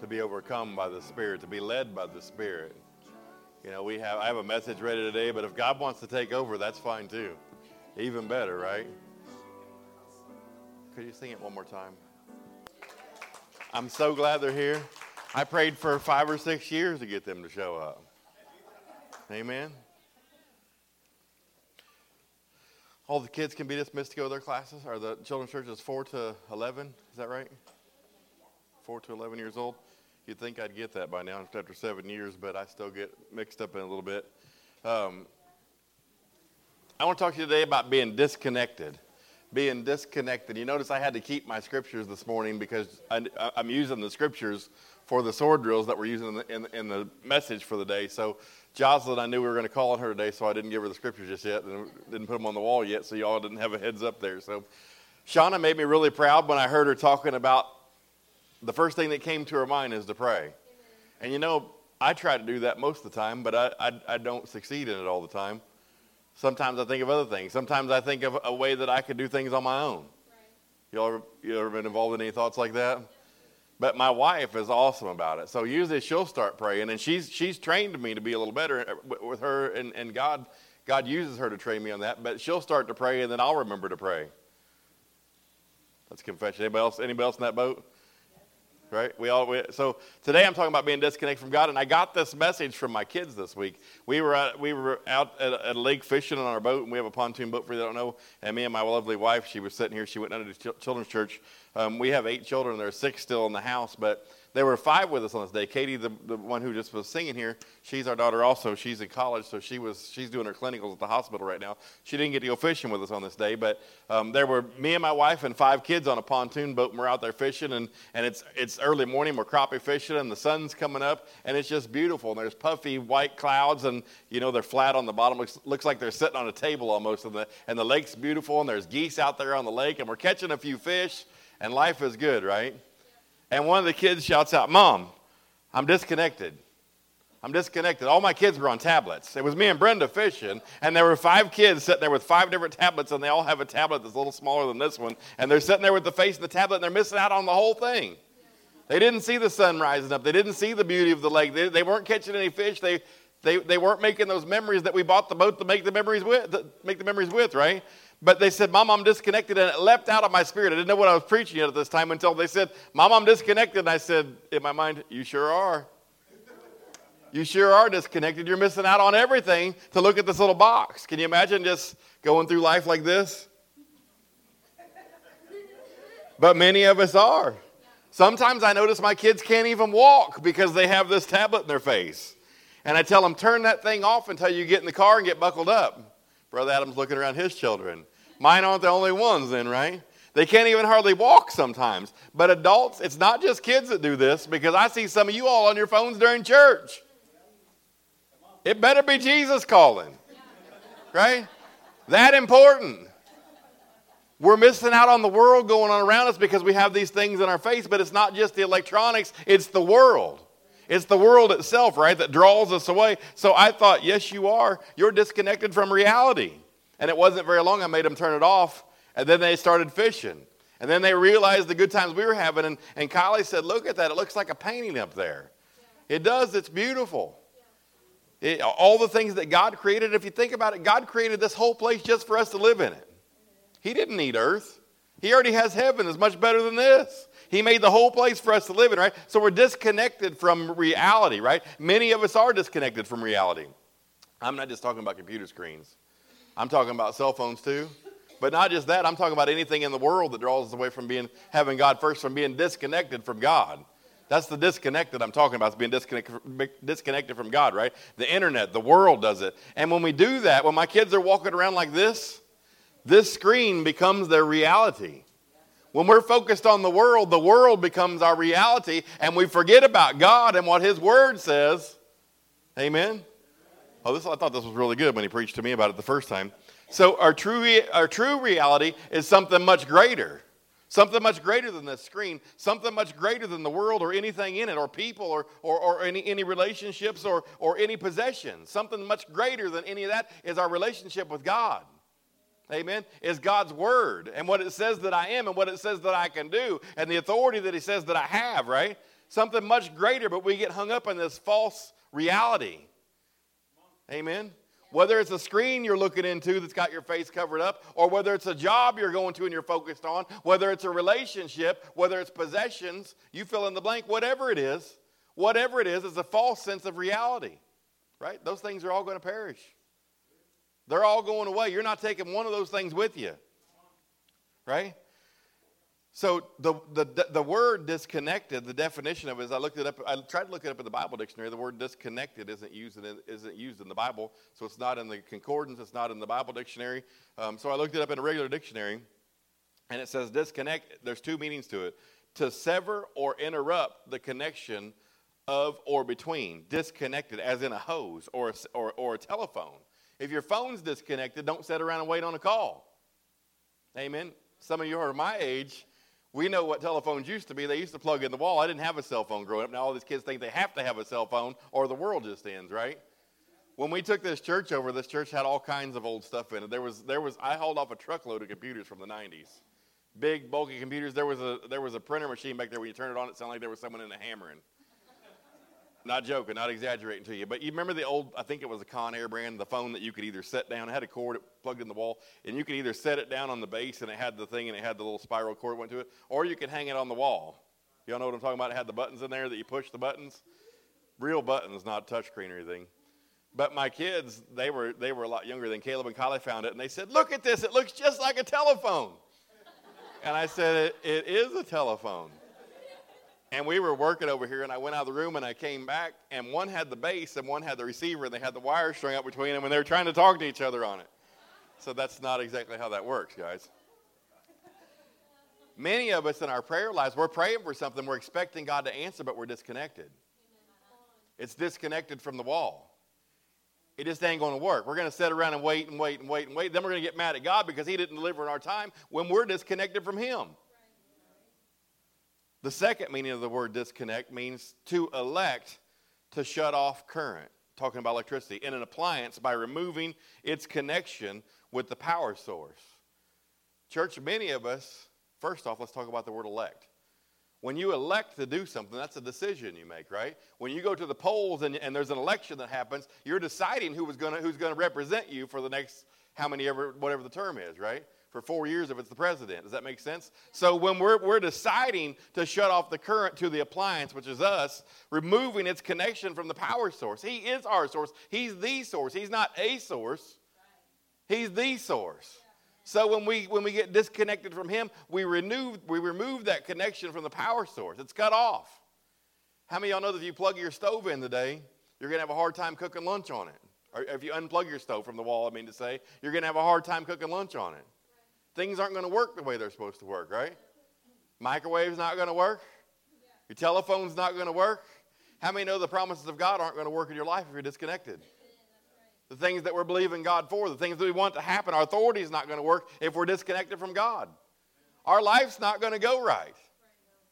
to be overcome by the Spirit, to be led by the Spirit. You know, we have I have a message ready today, but if God wants to take over, that's fine too. Even better, right? Could you sing it one more time? I'm so glad they're here. I prayed for five or six years to get them to show up. Amen. All the kids can be dismissed to go to their classes, Are the children's church is 4 to 11. Is that right? 4 to 11 years old. You'd think I'd get that by now after seven years, but I still get mixed up in a little bit. Um, I want to talk to you today about being disconnected. Being disconnected. You notice I had to keep my scriptures this morning because I, am using the scriptures for the sword drills that we're using in the, in, in the message for the day. So Jocelyn, I knew we were going to call on her today, so I didn't give her the scriptures just yet and didn't put them on the wall yet, so y'all didn't have a heads up there. So Shauna made me really proud when I heard her talking about the first thing that came to her mind is to pray. And you know, I try to do that most of the time, but I, I, I don't succeed in it all the time. Sometimes I think of other things. Sometimes I think of a way that I could do things on my own. Right. You ever, you ever been involved in any thoughts like that? But my wife is awesome about it. So usually she'll start praying, and she's she's trained me to be a little better with her, and, and God God uses her to train me on that. But she'll start to pray, and then I'll remember to pray. That's confession. Anybody else? Anybody else in that boat? Right? We all we, so today I'm talking about being disconnected from God, and I got this message from my kids this week. We were at, we were out at, at, a lake fishing on our boat, and we have a pontoon boat for you that don't know. And me and my lovely wife, she was sitting here. She went under to the children's church. Um, we have eight children. There are six still in the house, but there were five with us on this day. Katie, the, the one who just was singing here, she's our daughter also. She's in college, so she was she's doing her clinicals at the hospital right now. She didn't get to go fishing with us on this day, but um, there were me and my wife and five kids on a pontoon boat, and we're out there fishing, and, and it's it's early morning. We're crappie fishing, and the sun's coming up, and it's just beautiful. And there's puffy white clouds, and you know they're flat on the bottom. Looks, looks like they're sitting on a table almost, and the and the lake's beautiful, and there's geese out there on the lake, and we're catching a few fish, and life is good, right? And one of the kids shouts out, Mom, I'm disconnected. I'm disconnected. All my kids were on tablets. It was me and Brenda fishing, and there were five kids sitting there with five different tablets, and they all have a tablet that's a little smaller than this one. And they're sitting there with the face of the tablet, and they're missing out on the whole thing. They didn't see the sun rising up. They didn't see the beauty of the lake. They, they weren't catching any fish. They, they, they weren't making those memories that we bought the boat to make the memories with, make the memories with, right? But they said, Mom, I'm disconnected. And it leapt out of my spirit. I didn't know what I was preaching at this time until they said, Mom, I'm disconnected. And I said, in my mind, You sure are. You sure are disconnected. You're missing out on everything to look at this little box. Can you imagine just going through life like this? But many of us are. Sometimes I notice my kids can't even walk because they have this tablet in their face. And I tell them, turn that thing off until you get in the car and get buckled up. Brother Adam's looking around his children. Mine aren't the only ones, then, right? They can't even hardly walk sometimes. But adults, it's not just kids that do this because I see some of you all on your phones during church. It better be Jesus calling, right? That important. We're missing out on the world going on around us because we have these things in our face, but it's not just the electronics, it's the world. It's the world itself, right, that draws us away. So I thought, yes, you are. You're disconnected from reality. And it wasn't very long I made them turn it off, and then they started fishing. And then they realized the good times we were having. And, and Kylie said, Look at that. It looks like a painting up there. Yeah. It does. It's beautiful. Yeah. It, all the things that God created, if you think about it, God created this whole place just for us to live in it. He didn't need earth, He already has heaven. It's much better than this. He made the whole place for us to live in, right? So we're disconnected from reality, right? Many of us are disconnected from reality. I'm not just talking about computer screens, I'm talking about cell phones too. But not just that, I'm talking about anything in the world that draws us away from being having God first, from being disconnected from God. That's the disconnect that I'm talking about, it's being disconnected, disconnected from God, right? The internet, the world does it. And when we do that, when my kids are walking around like this, this screen becomes their reality. When we're focused on the world, the world becomes our reality, and we forget about God and what His Word says. Amen? Oh, this, I thought this was really good when he preached to me about it the first time. So, our true, our true reality is something much greater. Something much greater than this screen, something much greater than the world or anything in it, or people, or, or, or any, any relationships, or, or any possessions. Something much greater than any of that is our relationship with God. Amen. Is God's word and what it says that I am and what it says that I can do and the authority that He says that I have, right? something much greater, but we get hung up in this false reality. Amen. Whether it's a screen you're looking into that's got your face covered up, or whether it's a job you're going to and you're focused on, whether it's a relationship, whether it's possessions, you fill in the blank, whatever it is, whatever it is, is a false sense of reality, right? Those things are all going to perish. They're all going away. You're not taking one of those things with you, right? So the, the, the word disconnected, the definition of it is I looked it up, I tried to look it up in the Bible dictionary. The word disconnected isn't used in, isn't used in the Bible, so it's not in the concordance, it's not in the Bible dictionary. Um, so I looked it up in a regular dictionary, and it says disconnect, there's two meanings to it. To sever or interrupt the connection of or between, disconnected, as in a hose or a, or, or a telephone. If your phone's disconnected, don't sit around and wait on a call. Amen. Some of you are my age we know what telephones used to be. They used to plug in the wall. I didn't have a cell phone growing up. Now all these kids think they have to have a cell phone or the world just ends, right? When we took this church over, this church had all kinds of old stuff in it. There was, there was, I hauled off a truckload of computers from the 90s. Big, bulky computers. There was a, there was a printer machine back there. When you turn it on, it sounded like there was someone in a hammering. Not joking, not exaggerating to you. But you remember the old, I think it was a Conair brand, the phone that you could either set down, it had a cord it plugged in the wall, and you could either set it down on the base and it had the thing and it had the little spiral cord went to it, or you could hang it on the wall. Y'all know what I'm talking about? It had the buttons in there that you push the buttons. Real buttons, not touchscreen or anything. But my kids, they were, they were a lot younger than Caleb and Kylie found it, and they said, Look at this, it looks just like a telephone. and I said, it, it is a telephone. And we were working over here, and I went out of the room and I came back, and one had the base and one had the receiver, and they had the wire strung up between them, and they were trying to talk to each other on it. So that's not exactly how that works, guys. Many of us in our prayer lives, we're praying for something, we're expecting God to answer, but we're disconnected. It's disconnected from the wall. It just ain't going to work. We're going to sit around and wait and wait and wait and wait. Then we're going to get mad at God because He didn't deliver in our time when we're disconnected from Him. The second meaning of the word disconnect means to elect to shut off current, talking about electricity, in an appliance by removing its connection with the power source. Church, many of us, first off, let's talk about the word elect. When you elect to do something, that's a decision you make, right? When you go to the polls and, and there's an election that happens, you're deciding who was gonna, who's going to represent you for the next how many ever, whatever the term is, right? For four years if it's the president. Does that make sense? So when we're, we're deciding to shut off the current to the appliance, which is us, removing its connection from the power source. He is our source. He's the source. He's not a source. He's the source. So when we when we get disconnected from him, we remove we remove that connection from the power source. It's cut off. How many of y'all know that if you plug your stove in today, you're gonna have a hard time cooking lunch on it? Or if you unplug your stove from the wall, I mean to say, you're gonna have a hard time cooking lunch on it things aren't going to work the way they're supposed to work, right? Microwave's not going to work. Your telephone's not going to work. How many know the promises of God aren't going to work in your life if you're disconnected? The things that we're believing God for, the things that we want to happen, our authority is not going to work if we're disconnected from God. Our life's not going to go right.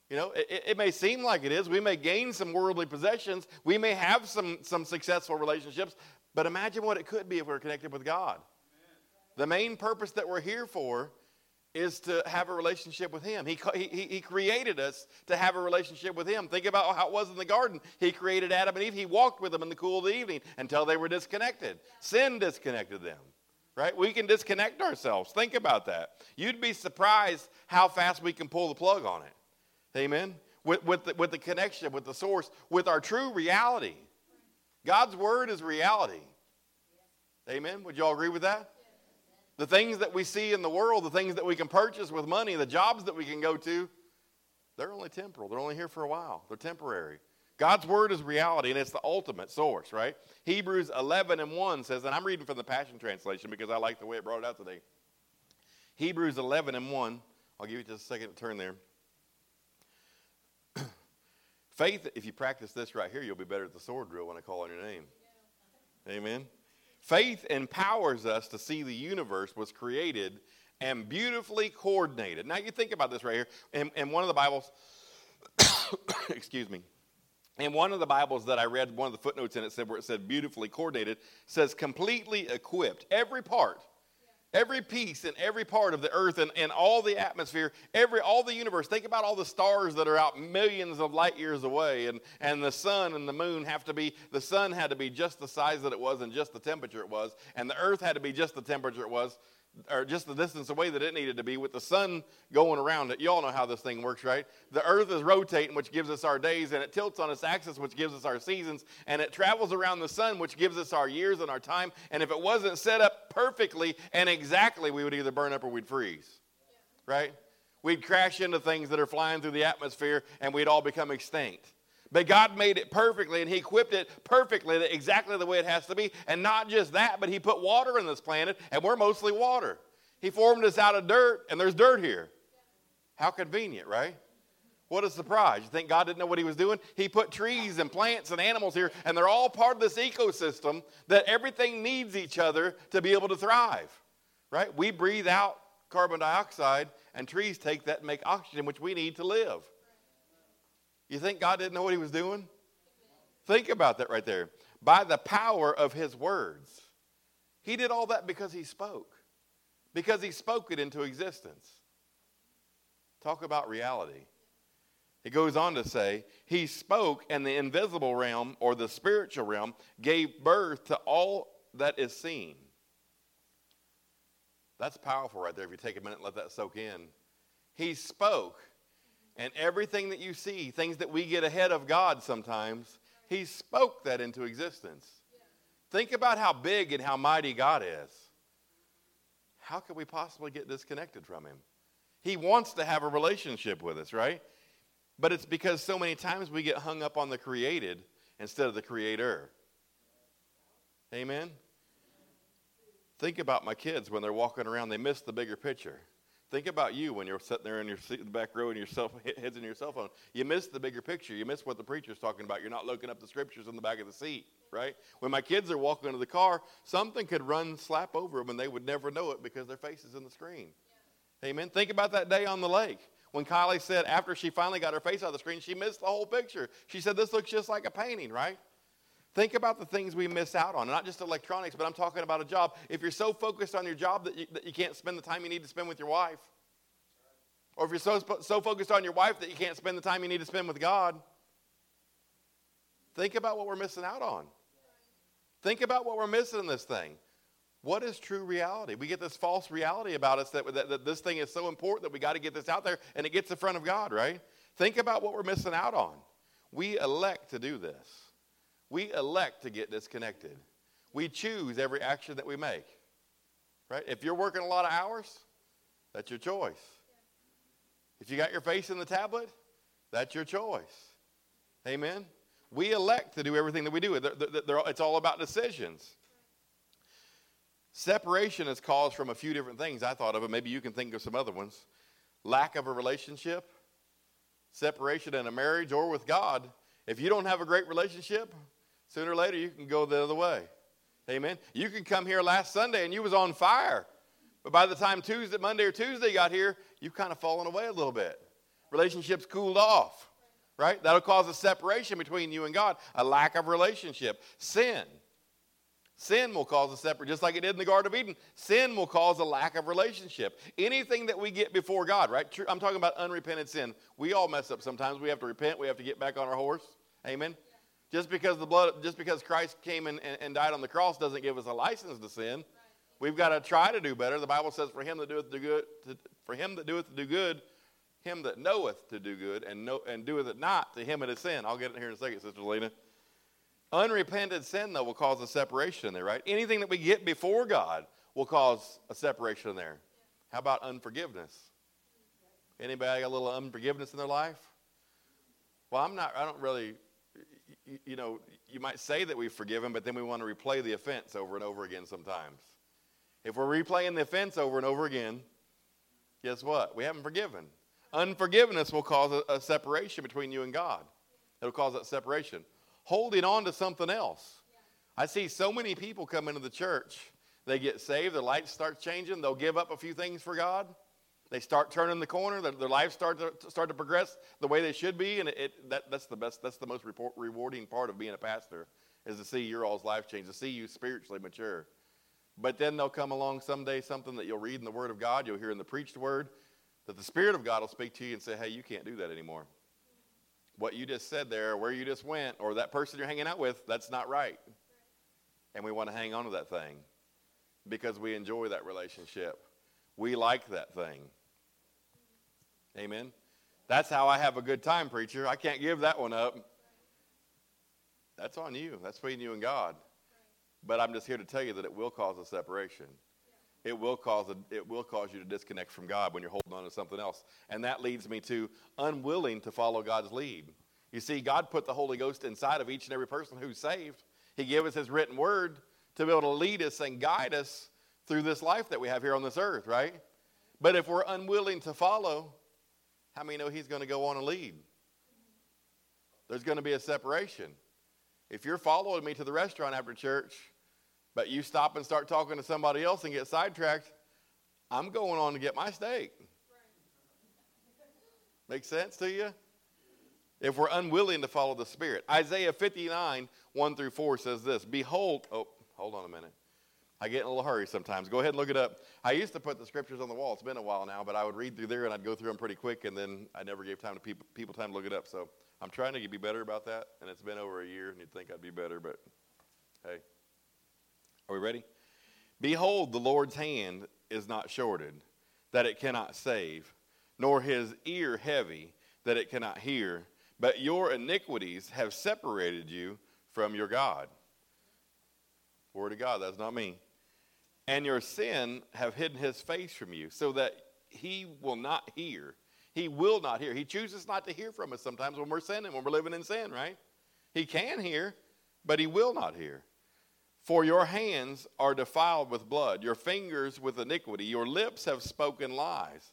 You know, it, it, may seem like it is. We may gain some worldly possessions. We may have some, some successful relationships. But imagine what it could be if we we're connected with God. The main purpose that we're here for is to have a relationship with Him. He, he, he created us to have a relationship with Him. Think about how it was in the garden. He created Adam and Eve. He walked with them in the cool of the evening until they were disconnected. Sin disconnected them, right? We can disconnect ourselves. Think about that. You'd be surprised how fast we can pull the plug on it. Amen? With, with, the, with the connection, with the source, with our true reality. God's Word is reality. Amen? Would you all agree with that? The things that we see in the world, the things that we can purchase with money, the jobs that we can go to, they're only temporal. They're only here for a while. They're temporary. God's word is reality, and it's the ultimate source, right? Hebrews 11 and 1 says, and I'm reading from the Passion Translation because I like the way it brought it out today. Hebrews 11 and 1. I'll give you just a second to turn there. Faith, if you practice this right here, you'll be better at the sword drill when I call on your name. Amen. Faith empowers us to see the universe was created and beautifully coordinated. Now, you think about this right here. In, in one of the Bibles, excuse me, in one of the Bibles that I read, one of the footnotes in it said where it said beautifully coordinated, says completely equipped. Every part, every piece and every part of the earth and, and all the atmosphere, every all the universe. Think about all the stars that are out millions of light years away, and, and the sun and the moon have to be, the sun had to be just the size that it was and just the temperature it was, and the earth had to be just the temperature it was or just the distance away that it needed to be with the sun going around it. You all know how this thing works, right? The earth is rotating, which gives us our days, and it tilts on its axis, which gives us our seasons, and it travels around the sun, which gives us our years and our time. And if it wasn't set up perfectly and exactly, we would either burn up or we'd freeze, right? We'd crash into things that are flying through the atmosphere and we'd all become extinct. But God made it perfectly and He equipped it perfectly, exactly the way it has to be. And not just that, but He put water in this planet, and we're mostly water. He formed us out of dirt, and there's dirt here. How convenient, right? What a surprise. You think God didn't know what He was doing? He put trees and plants and animals here, and they're all part of this ecosystem that everything needs each other to be able to thrive, right? We breathe out carbon dioxide, and trees take that and make oxygen, which we need to live. You think God didn't know what he was doing? Think about that right there. By the power of his words. He did all that because he spoke, because he spoke it into existence. Talk about reality. It goes on to say, He spoke, and the invisible realm or the spiritual realm gave birth to all that is seen. That's powerful right there if you take a minute and let that soak in. He spoke, and everything that you see, things that we get ahead of God sometimes, He spoke that into existence. Think about how big and how mighty God is. How could we possibly get disconnected from Him? He wants to have a relationship with us, right? But it's because so many times we get hung up on the created instead of the creator. Amen? Think about my kids when they're walking around, they miss the bigger picture. Think about you when you're sitting there in your seat, in the back row and your cell, heads in your cell phone. You miss the bigger picture. You miss what the preacher's talking about. You're not looking up the scriptures in the back of the seat, right? When my kids are walking into the car, something could run slap over them and they would never know it because their face is in the screen. Yeah. Amen. Think about that day on the lake when Kylie said after she finally got her face out of the screen, she missed the whole picture. She said, This looks just like a painting, right? Think about the things we miss out on, not just electronics, but I'm talking about a job. If you're so focused on your job that you, that you can't spend the time you need to spend with your wife, or if you're so, so focused on your wife that you can't spend the time you need to spend with God, think about what we're missing out on. Think about what we're missing in this thing. What is true reality? We get this false reality about us that, that, that this thing is so important that we got to get this out there and it gets in front of God, right? Think about what we're missing out on. We elect to do this. We elect to get disconnected. We choose every action that we make. Right? If you're working a lot of hours, that's your choice. If you got your face in the tablet, that's your choice. Amen. We elect to do everything that we do. They're, they're, it's all about decisions. Separation is caused from a few different things I thought of, and maybe you can think of some other ones. Lack of a relationship, separation in a marriage or with God. If you don't have a great relationship, Sooner or later, you can go the other way. Amen. You can come here last Sunday and you was on fire. But by the time Tuesday, Monday or Tuesday got here, you've kind of fallen away a little bit. Relationships cooled off, right? That'll cause a separation between you and God, a lack of relationship. Sin. Sin will cause a separate, just like it did in the Garden of Eden. Sin will cause a lack of relationship. Anything that we get before God, right? I'm talking about unrepented sin. We all mess up sometimes. We have to repent. We have to get back on our horse. Amen. Just because the blood, just because Christ came and, and died on the cross doesn't give us a license to sin. We've got to try to do better. The Bible says, "For him that doeth do good, to, for him that doeth to do good, him that knoweth to do good, and know and doeth it not, to him it is sin." I'll get it here in a second, Sister Lena. Unrepented sin, though, will cause a separation there, right? Anything that we get before God will cause a separation there. How about unforgiveness? Anybody got a little unforgiveness in their life? Well, I'm not. I don't really you, know, you might say that we've forgiven, but then we want to replay the offense over and over again sometimes. If we're replaying the offense over and over again, guess what? We haven't forgiven. Unforgiveness will cause a, a separation between you and God. It'll cause that separation. Holding on to something else. I see so many people come into the church. They get saved, their light starts changing, they'll give up a few things for God. They start turning the corner. Their, their lives start to start to progress the way they should be, and it, it, that, that's the best. That's the most report, rewarding part of being a pastor is to see your all's life change, to see you spiritually mature. But then they'll come along someday something that you'll read in the Word of God, you'll hear in the preached Word, that the Spirit of God will speak to you and say, hey, you can't do that anymore. What you just said there, where you just went, or that person you're hanging out with, that's not right. And we want to hang on to that thing because we enjoy that relationship. We like that thing. Amen. That's how I have a good time, preacher. I can't give that one up. That's on you. That's between you and God. But I'm just here to tell you that it will cause a separation. It will cause a, it will cause you to disconnect from God when you're holding on to something else. And that leads me to unwilling to follow God's lead. You see, God put the Holy Ghost inside of each and every person who's saved. He gave us his written word to be able to lead us and guide us through this life that we have here on this earth, right? But if we're unwilling to follow, how many know he's going to go on and lead? There's going to be a separation. If you're following me to the restaurant after church, but you stop and start talking to somebody else and get sidetracked, I'm going on to get my steak. Make sense to you? If we're unwilling to follow the Spirit. Isaiah 59, 1 through 4 says this Behold, oh, hold on a minute. I get in a little hurry sometimes. Go ahead and look it up. I used to put the scriptures on the wall. It's been a while now, but I would read through there and I'd go through them pretty quick, and then I never gave time to people, people time to look it up. So I'm trying to be better about that, and it's been over a year, and you'd think I'd be better, but hey. Are we ready? Behold, the Lord's hand is not shorted, that it cannot save, nor his ear heavy, that it cannot hear, but your iniquities have separated you from your God. Word of God, that's not me and your sin have hidden his face from you so that he will not hear. He will not hear. He chooses not to hear from us sometimes when we're sinning, when we're living in sin, right? He can hear, but he will not hear. For your hands are defiled with blood, your fingers with iniquity, your lips have spoken lies.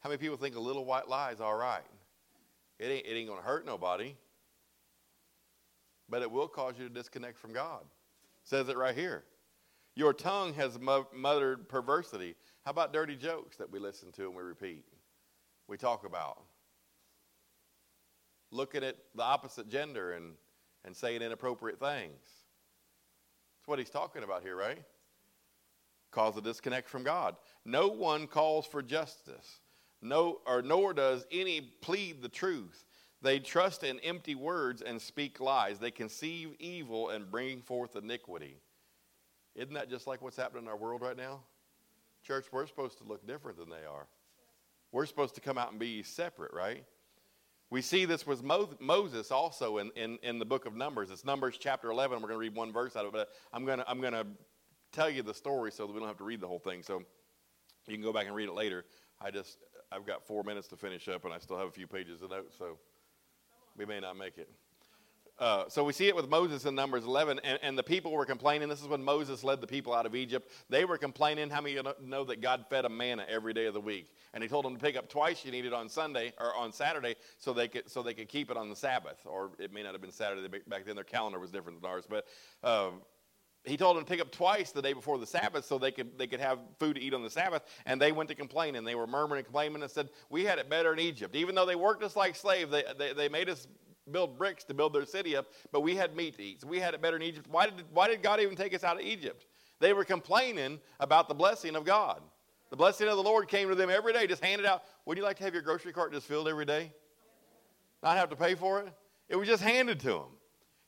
How many people think a little white lie is all right? It ain't, it ain't going to hurt nobody, but it will cause you to disconnect from God. It says it right here. Your tongue has muttered perversity. How about dirty jokes that we listen to and we repeat? We talk about. Looking at the opposite gender and, and saying inappropriate things. That's what he's talking about here, right? Cause a disconnect from God. No one calls for justice, no, or nor does any plead the truth. They trust in empty words and speak lies. They conceive evil and bring forth iniquity. Isn't that just like what's happening in our world right now? Church, we're supposed to look different than they are. We're supposed to come out and be separate, right? We see this with Moses also in, in, in the book of Numbers. It's Numbers chapter 11. We're going to read one verse out of it. I'm going to I'm going to tell you the story so that we don't have to read the whole thing. So you can go back and read it later. I just I've got four minutes to finish up, and I still have a few pages of notes, so we may not make it. Uh, so we see it with Moses in Numbers 11, and, and, the people were complaining. This is when Moses led the people out of Egypt. They were complaining. How many you know that God fed a manna every day of the week? And He told them to pick up twice. You need it on Sunday or on Saturday, so they could so they could keep it on the Sabbath. Or it may not have been Saturday back then. Their calendar was different than ours, but. Uh, he told them to pick up twice the day before the Sabbath so they could, they could have food to eat on the Sabbath. And they went to complain and they were murmuring and complaining and said, We had it better in Egypt. Even though they worked us like slaves, they, they, they made us build bricks to build their city up, but we had meat to eat. So we had it better in Egypt. Why did, why did God even take us out of Egypt? They were complaining about the blessing of God. The blessing of the Lord came to them every day, just handed out. Would you like to have your grocery cart just filled every day? Not have to pay for it? It was just handed to them.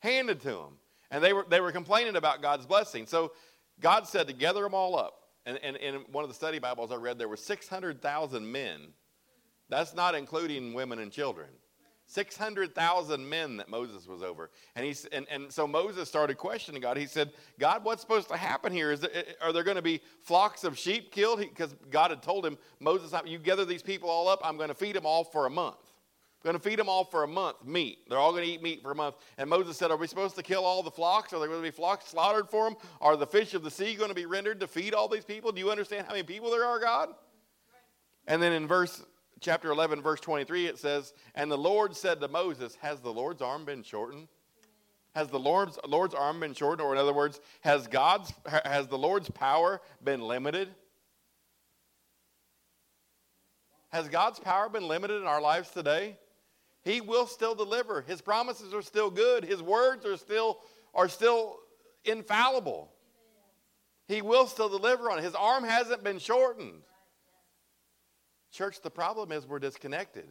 Handed to them. And they were, they were complaining about God's blessing. So God said to gather them all up. And, and in one of the study Bibles I read, there were 600,000 men. That's not including women and children. 600,000 men that Moses was over. And, he, and, and so Moses started questioning God. He said, God, what's supposed to happen here? Is there, are there going to be flocks of sheep killed? Because God had told him, Moses, you gather these people all up, I'm going to feed them all for a month. I'm going to feed them all for a month meat. They're all going to eat meat for a month. And Moses said, Are we supposed to kill all the flocks? Are there going to be flocks slaughtered for them? Are the fish of the sea going to be rendered to feed all these people? Do you understand how many people there are, God? And then in verse chapter 11, verse 23, it says, And the Lord said to Moses, Has the Lord's arm been shortened? Has the Lord's, Lord's arm been shortened? Or in other words, has, God's, has the Lord's power been limited? Has God's power been limited in our lives today? He will still deliver. His promises are still good. His words are still, are still infallible. He will still deliver on it. His arm hasn't been shortened. Church, the problem is we're disconnected.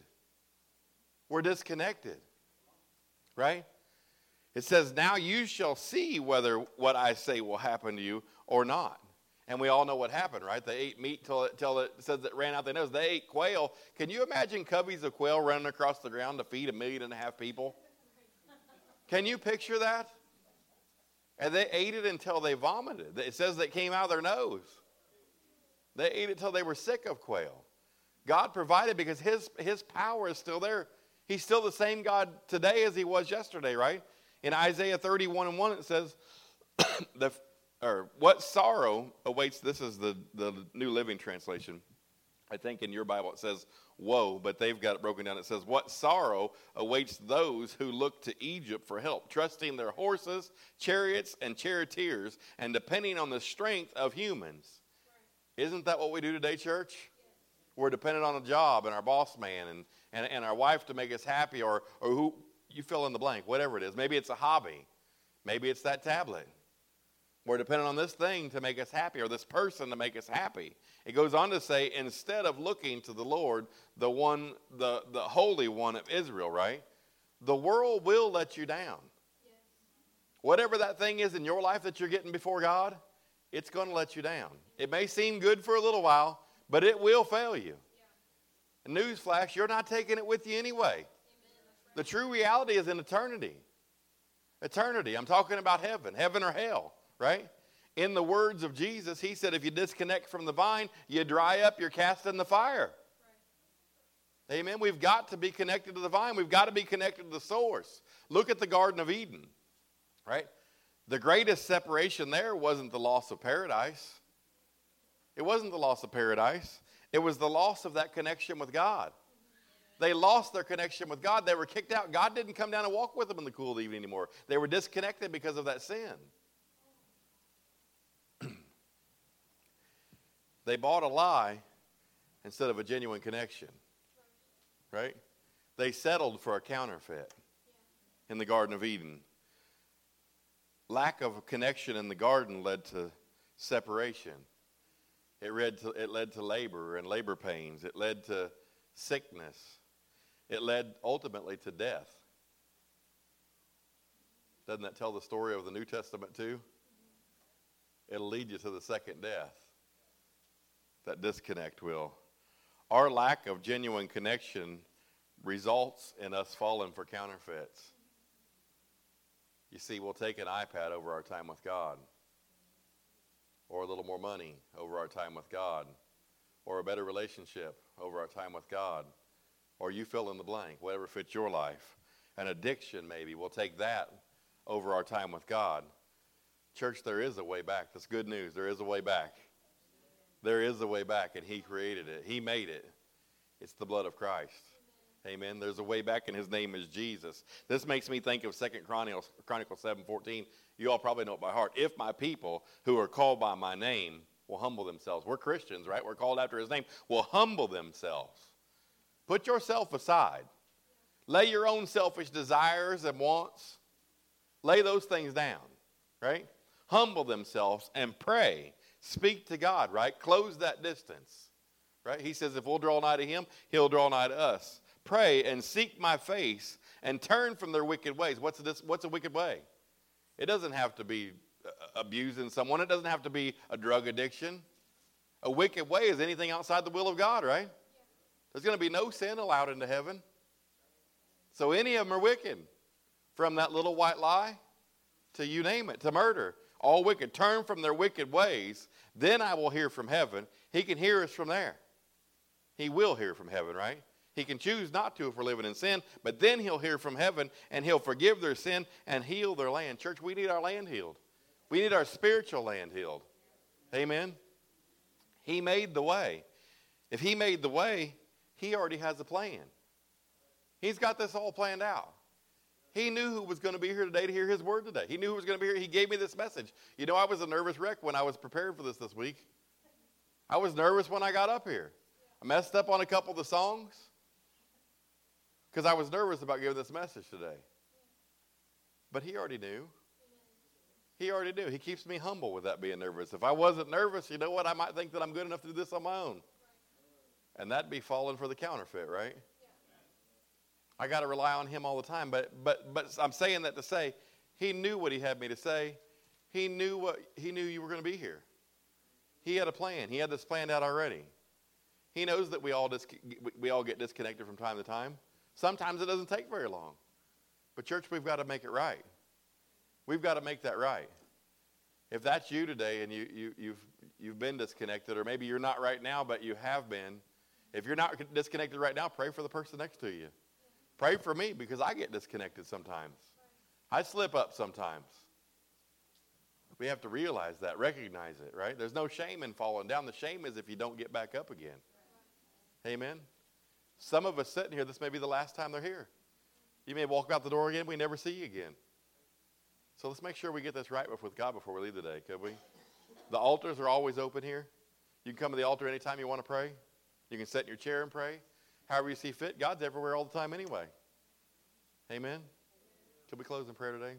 We're disconnected. Right? It says, Now you shall see whether what I say will happen to you or not. And we all know what happened, right? They ate meat till it, till it says it ran out their nose. They ate quail. Can you imagine coveys of quail running across the ground to feed a million and a half people? Can you picture that? And they ate it until they vomited. It says that came out of their nose. They ate it till they were sick of quail. God provided because his, his power is still there. He's still the same God today as he was yesterday, right? In Isaiah 31 and 1, it says, the, or what sorrow awaits, this is the, the New Living Translation. I think in your Bible it says woe, but they've got it broken down. It says, What sorrow awaits those who look to Egypt for help, trusting their horses, chariots, and charioteers, and depending on the strength of humans. Isn't that what we do today, church? We're dependent on a job and our boss man and, and, and our wife to make us happy, or, or who you fill in the blank, whatever it is. Maybe it's a hobby, maybe it's that tablet. We're dependent on this thing to make us happy or this person to make us happy. It goes on to say, instead of looking to the Lord, the one, the, the Holy One of Israel, right? The world will let you down. Yes. Whatever that thing is in your life that you're getting before God, it's going to let you down. It may seem good for a little while, but it will fail you. Yeah. Newsflash, you're not taking it with you anyway. Amen. The true reality is in eternity. Eternity. I'm talking about heaven, heaven or hell, right? in the words of Jesus, he said, if you disconnect from the vine, you dry up, you're cast in the fire. Right. Amen. We've got to be connected to the vine. We've got to be connected to the source. Look at the Garden of Eden, right? The greatest separation there wasn't the loss of paradise. It wasn't the loss of paradise. It was the loss of that connection with God. They lost their connection with God. They were kicked out. God didn't come down and walk with them in the cool of the evening anymore. They were disconnected because of that sin. They bought a lie instead of a genuine connection. Right? They settled for a counterfeit in the Garden of Eden. Lack of connection in the garden led to separation. It led to, it led to labor and labor pains. It led to sickness. It led ultimately to death. Doesn't that tell the story of the New Testament too? It'll lead you to the second death that disconnect will. Our lack of genuine connection results in us falling for counterfeits. You see, we'll take an iPad over our time with God, or a little more money over our time with God, or a better relationship over our time with God, or you fill in the blank, whatever fits your life. An addiction, maybe, we'll take that over our time with God. Church, there is a way back. That's good news. There is a way back. There is a way back, and He created it. He made it. It's the blood of Christ. Amen. There's a way back, and His name is Jesus. This makes me think of Second Chronicles, Chronicles 7:14. You all probably know it by heart. If my people who are called by my name will humble themselves. We're Christians, right? We're called after His name. Will humble themselves. Put yourself aside. Lay your own selfish desires and wants. Lay those things down, right? Humble themselves and pray Speak to God, right? Close that distance, right? He says if we'll draw nigh to Him, He'll draw nigh to us. Pray and seek my face and turn from their wicked ways. What's, this, what's a wicked way? It doesn't have to be uh, abusing someone, it doesn't have to be a drug addiction. A wicked way is anything outside the will of God, right? There's going to be no sin allowed into heaven. So any of them are wicked. From that little white lie to you name it, to murder all wicked, turn from their wicked ways, then I will hear from heaven. He can hear us from there. He will hear from heaven, right? He can choose not to if we're living in sin, but then he'll hear from heaven and he'll forgive their sin and heal their land. Church, we need our land healed. We need our spiritual land healed. Amen. He made the way. If he made the way, he already has a plan. He's got this all planned out. He knew who was going to be here today to hear his word today. He knew who was going to be here. He gave me this message. You know, I was a nervous wreck when I was preparing for this this week. I was nervous when I got up here. I messed up on a couple of the songs because I was nervous about giving this message today. But he already knew. He already knew. He keeps me humble with that being nervous. If I wasn't nervous, you know what? I might think that I'm good enough to do this on my own. And that'd be falling for the counterfeit, right? I got to rely on him all the time. But, but, but I'm saying that to say he knew what he had me to say. He knew what he knew you were going to be here. He had a plan. He had this planned out already. He knows that we all, dis- we all get disconnected from time to time. Sometimes it doesn't take very long. But, church, we've got to make it right. We've got to make that right. If that's you today and you, you, you've, you've been disconnected, or maybe you're not right now, but you have been, if you're not disconnected right now, pray for the person next to you. Pray for me because I get disconnected sometimes. I slip up sometimes. We have to realize that, recognize it, right? There's no shame in falling down. The shame is if you don't get back up again. Amen. Some of us sitting here, this may be the last time they're here. You may walk out the door again, we never see you again. So let's make sure we get this right with God before we leave today, could we? The altars are always open here. You can come to the altar anytime you want to pray. You can sit in your chair and pray. However you see fit. God's everywhere all the time anyway. Amen. Could we close in prayer today?